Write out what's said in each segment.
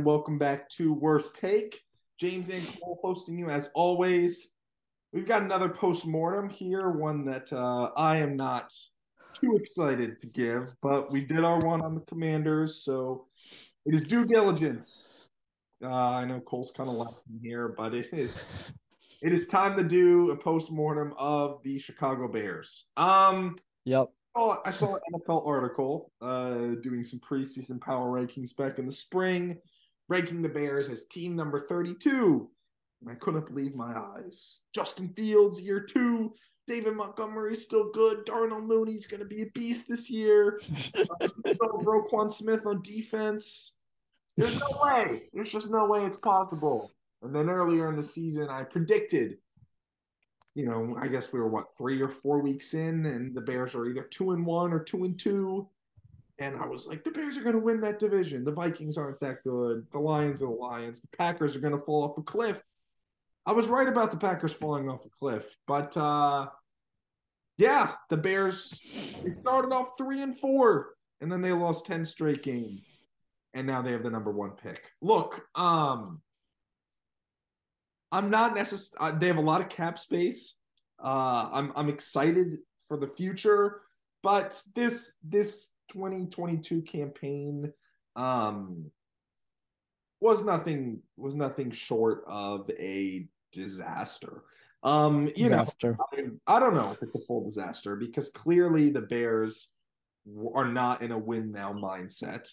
and welcome back to Worst Take. James and Cole hosting you as always. We've got another post mortem here, one that uh, I am not too excited to give, but we did our one on the Commanders, so it is due diligence. Uh, I know Cole's kind of laughing here, but it is it is time to do a post mortem of the Chicago Bears. Um, Yep. Oh, I saw an NFL article uh, doing some preseason power rankings back in the spring, ranking the Bears as team number 32. And I couldn't believe my eyes. Justin Fields, year two. David Montgomery's still good. Darnell Mooney's going to be a beast this year. Uh, Roquan Smith on defense. There's no way. There's just no way it's possible. And then earlier in the season, I predicted you know, I guess we were what three or four weeks in, and the Bears are either two and one or two and two. And I was like, the Bears are going to win that division. The Vikings aren't that good. The Lions are the Lions. The Packers are going to fall off a cliff. I was right about the Packers falling off a cliff, but uh, yeah, the Bears they started off three and four, and then they lost ten straight games, and now they have the number one pick. Look, um, I'm not necessarily. Uh, they have a lot of cap space. Uh, I'm I'm excited for the future, but this this 2022 campaign um, was nothing was nothing short of a disaster. Um, you Disaster. know, I, I don't know if it's a full disaster because clearly the Bears are not in a win now mindset.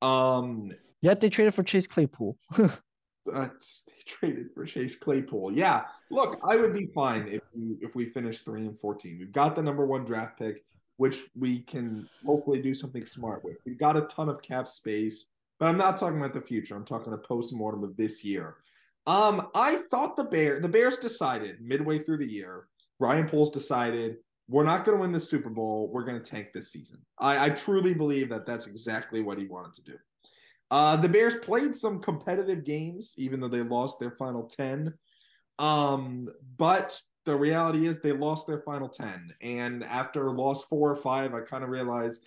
Um, Yet they traded for Chase Claypool. uh, they traded for Chase Claypool. Yeah, look, I would be fine if we if we finish three and fourteen. We've got the number one draft pick, which we can hopefully do something smart with. We've got a ton of cap space, but I'm not talking about the future. I'm talking a post mortem of this year. Um, I thought the Bear the Bears decided midway through the year. Ryan Poles decided we're not going to win the Super Bowl. We're going to tank this season. I, I truly believe that that's exactly what he wanted to do. Uh, the Bears played some competitive games, even though they lost their final 10. Um, but the reality is they lost their final 10. And after loss four or five, I kind of realized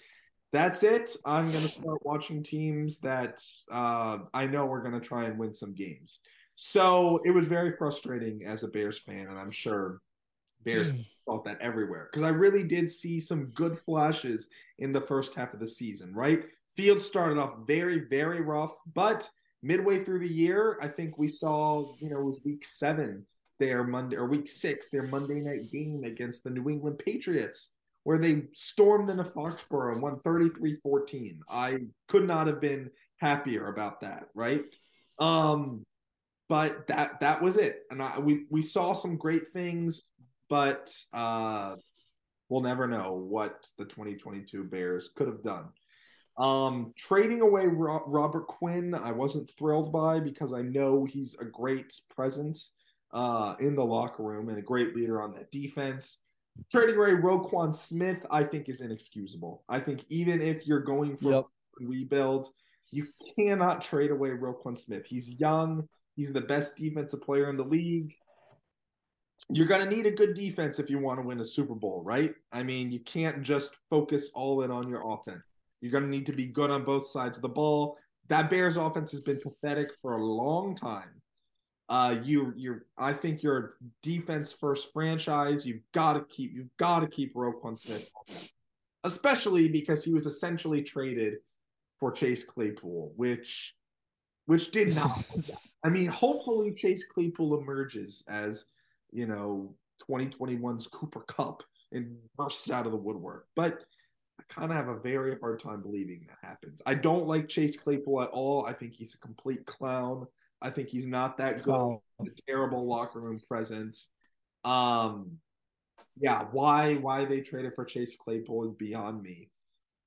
that's it. I'm going to start watching teams that uh, I know we're going to try and win some games. So it was very frustrating as a Bears fan. And I'm sure Bears felt that everywhere because I really did see some good flashes in the first half of the season, right? Fields started off very, very rough, but midway through the year, I think we saw, you know, it was week seven, their Monday or week six, their Monday night game against the New England Patriots, where they stormed into Foxborough and won 33 14. I could not have been happier about that, right? Um, but that that was it. And I, we we saw some great things, but uh we'll never know what the 2022 Bears could have done. Um, trading away Robert Quinn, I wasn't thrilled by because I know he's a great presence uh, in the locker room and a great leader on that defense. Trading away Roquan Smith, I think, is inexcusable. I think even if you're going for Yep. a rebuild, you cannot trade away Roquan Smith. He's young. He's the best defensive player in the league. You're going to need a good defense if you want to win a Super Bowl, right? I mean, you can't just focus all in on your offense. You're going to need to be good on both sides of the ball. That Bears offense has been pathetic for a long time. Uh, you, you're, I think you're a defense first franchise. You've got to keep, you've got to keep Roquan Smith, especially because he was essentially traded for Chase Claypool, which, which did not. I mean, hopefully Chase Claypool emerges as, you know, 2021's Cooper Kupp and bursts out of the woodwork. But I kind of have a very hard time believing that happens. I don't like Chase Claypool at all. I think he's a complete clown. I think he's not that good. A terrible locker room presence. Um, yeah, why why they traded for Chase Claypool is beyond me.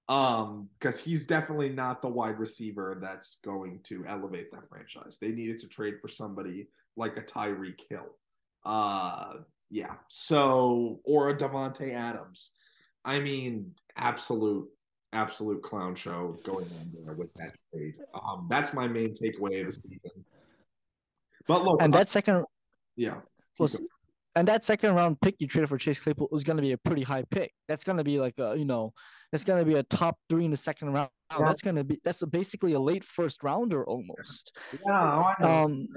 Um, because he's definitely not the wide receiver that's going to elevate that franchise. They needed to trade for somebody like a Tyreek Hill. Uh, yeah. So or a Davante Adams. I mean, absolute, absolute clown show going on there with that trade. Um, that's my main takeaway of the season. But look, and that second yeah, was and that second round pick you traded for Chase Claypool is going to be a pretty high pick. That's going to be like a you know, that's going to be a top three in the second round. Yeah. That's going to be that's a, basically a late first rounder almost. Yeah, um,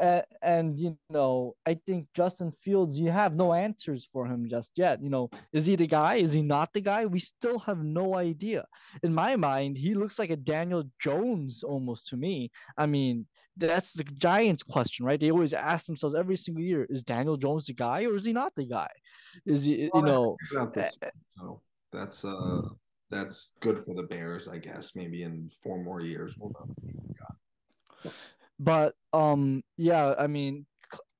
and, and, you know, I think Justin Fields, you have no answers for him just yet. You know, is he the guy? Is he not the guy? We still have no idea. In my mind, he looks like a Daniel Jones almost to me. I mean, that's the Giants question, right? They always ask themselves every single year: Is Daniel Jones the guy, or is he not the guy? Is he, you know? so that's uh, that's good for the Bears, I guess. Maybe in four more years, we'll know. But um, yeah, I mean,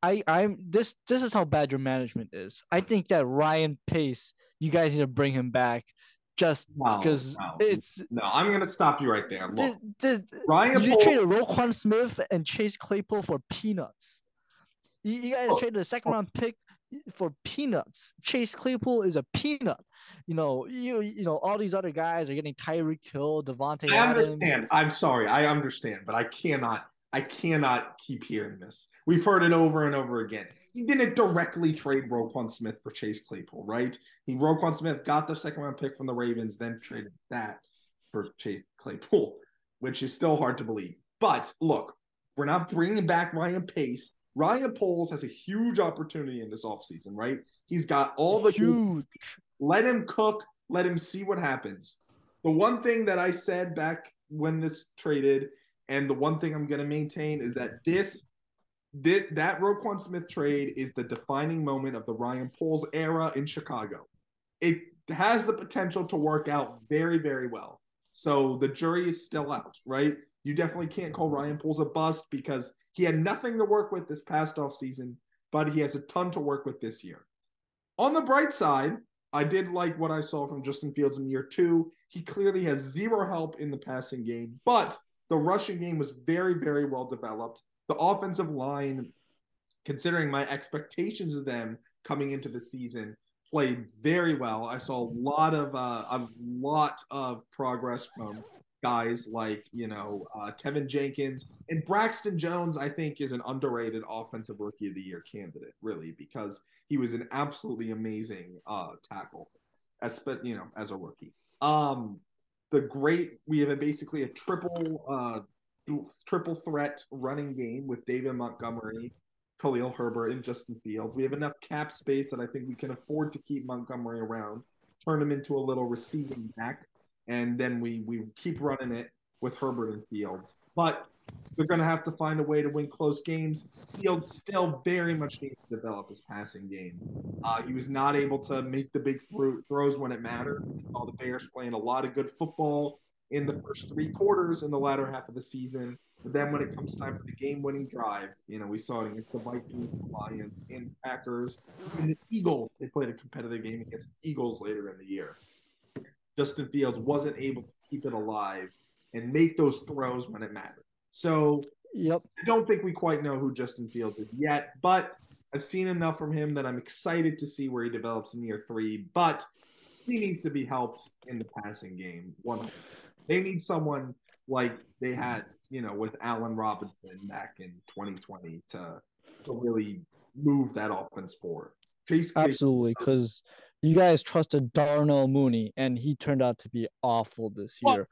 I I'm this this is how bad your management is. I think that Ryan Pace, you guys need to bring him back just because no, it's no. I'm gonna stop you right there. Look, the, the, Ryan, you Paul, traded Roquan Smith and Chase Claypool for peanuts. You, you guys oh, traded a second oh. round pick for peanuts. Chase Claypool is a peanut. You know, you you know, all these other guys are getting Tyreek Hill, Davante. I Adams. understand. I'm sorry. I understand, but I cannot. I cannot keep hearing this. We've heard it over and over again he didn't directly trade Roquan Smith for Chase Claypool, right? He Roquan Smith got the second round pick from the Ravens, then traded that for Chase Claypool, which is still hard to believe. But look, we're not bringing back Ryan Pace. Ryan Poles has a huge opportunity in this offseason, right? He's got all the huge. Let him cook. Let him see what happens. The one thing that I said back when this traded, and the one thing I'm going to maintain is that this that, that Roquan Smith trade is the defining moment of the Ryan Poles era in Chicago. It has the potential to work out very, very well. So the jury is still out, right? You definitely can't call Ryan Poles a bust because he had nothing to work with this past off season, but he has a ton to work with this year. On the bright side, I did like what I saw from Justin Fields in year two. He clearly has zero help in the passing game, but the rushing game was very, very well developed the offensive line, considering my expectations of them coming into the season, played very well. I saw a lot of uh, a lot of progress from guys like you know uh, Teven Jenkins and Braxton Jones. I think is an underrated offensive rookie of the year candidate, really, because he was an absolutely amazing uh, tackle, as you know as a rookie. Um, the great we have a, basically a triple uh, triple threat running game with David Montgomery, Khalil Herbert, and Justin Fields. We have enough cap space that I think we can afford to keep Montgomery around, turn him into a little receiving back, and then we we keep running it with Herbert and Fields. But they're going to have to find a way to win close games. Fields still very much needs to develop his passing game. Uh, he was not able to make the big throws when it mattered. All the Bears playing a lot of good football in the first three quarters in the latter half of the season. But then when it comes time for the game-winning drive, you know, we saw it against the Vikings, the Lions, and Packers, and the Eagles. They played a competitive game against the Eagles later in the year. Justin Fields wasn't able to keep it alive and make those throws when it mattered. So, yep. I don't think we quite know who Justin Fields is yet, but I've seen enough from him that I'm excited to see where he develops in year three. But he needs to be helped in the passing game. One they need someone like they had, you know, with Allen Robinson back in 2020 to to really move that offense forward. Chase Absolutely, because you guys trusted Darnell Mooney, and he turned out to be awful this year.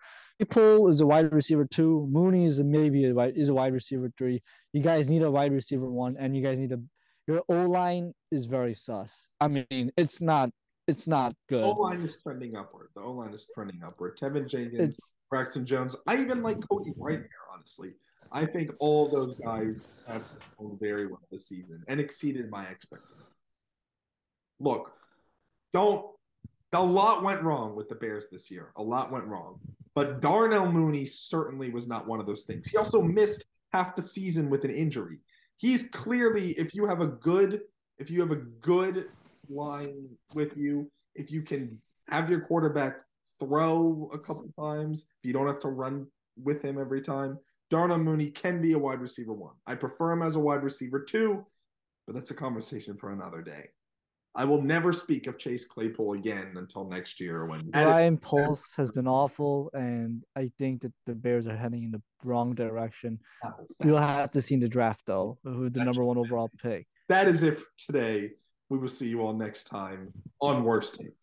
Cole is a wide receiver two. Mooney is a, maybe a wide is a wide receiver three. You guys need a wide receiver one, and you guys need a your O line is very sus. I mean, it's not it's not good. The O line is trending upward. The O line is trending upward. Teven Jenkins, it's, Braxton Jones. I even like Cody Whitehair, honestly. I think all those guys have performed very well this season and exceeded my expectations. Look, don't. A lot went wrong with the Bears this year. A lot went wrong. But Darnell Mooney certainly was not one of those things. He also missed half the season with an injury. He's clearly, if you have a good, if you have a good line with you, if you can have your quarterback throw a couple times, if you don't have to run with him every time, Darnell Mooney can be a wide receiver one. I prefer him as a wide receiver two, but that's a conversation for another day. I will never speak of Chase Claypool again until next year when Ryan Poles has been awful, and I think that the Bears are heading in the wrong direction. We'll have to see in the draft though who the number one overall pick. That is it for today. We will see you all next time on Worst Take.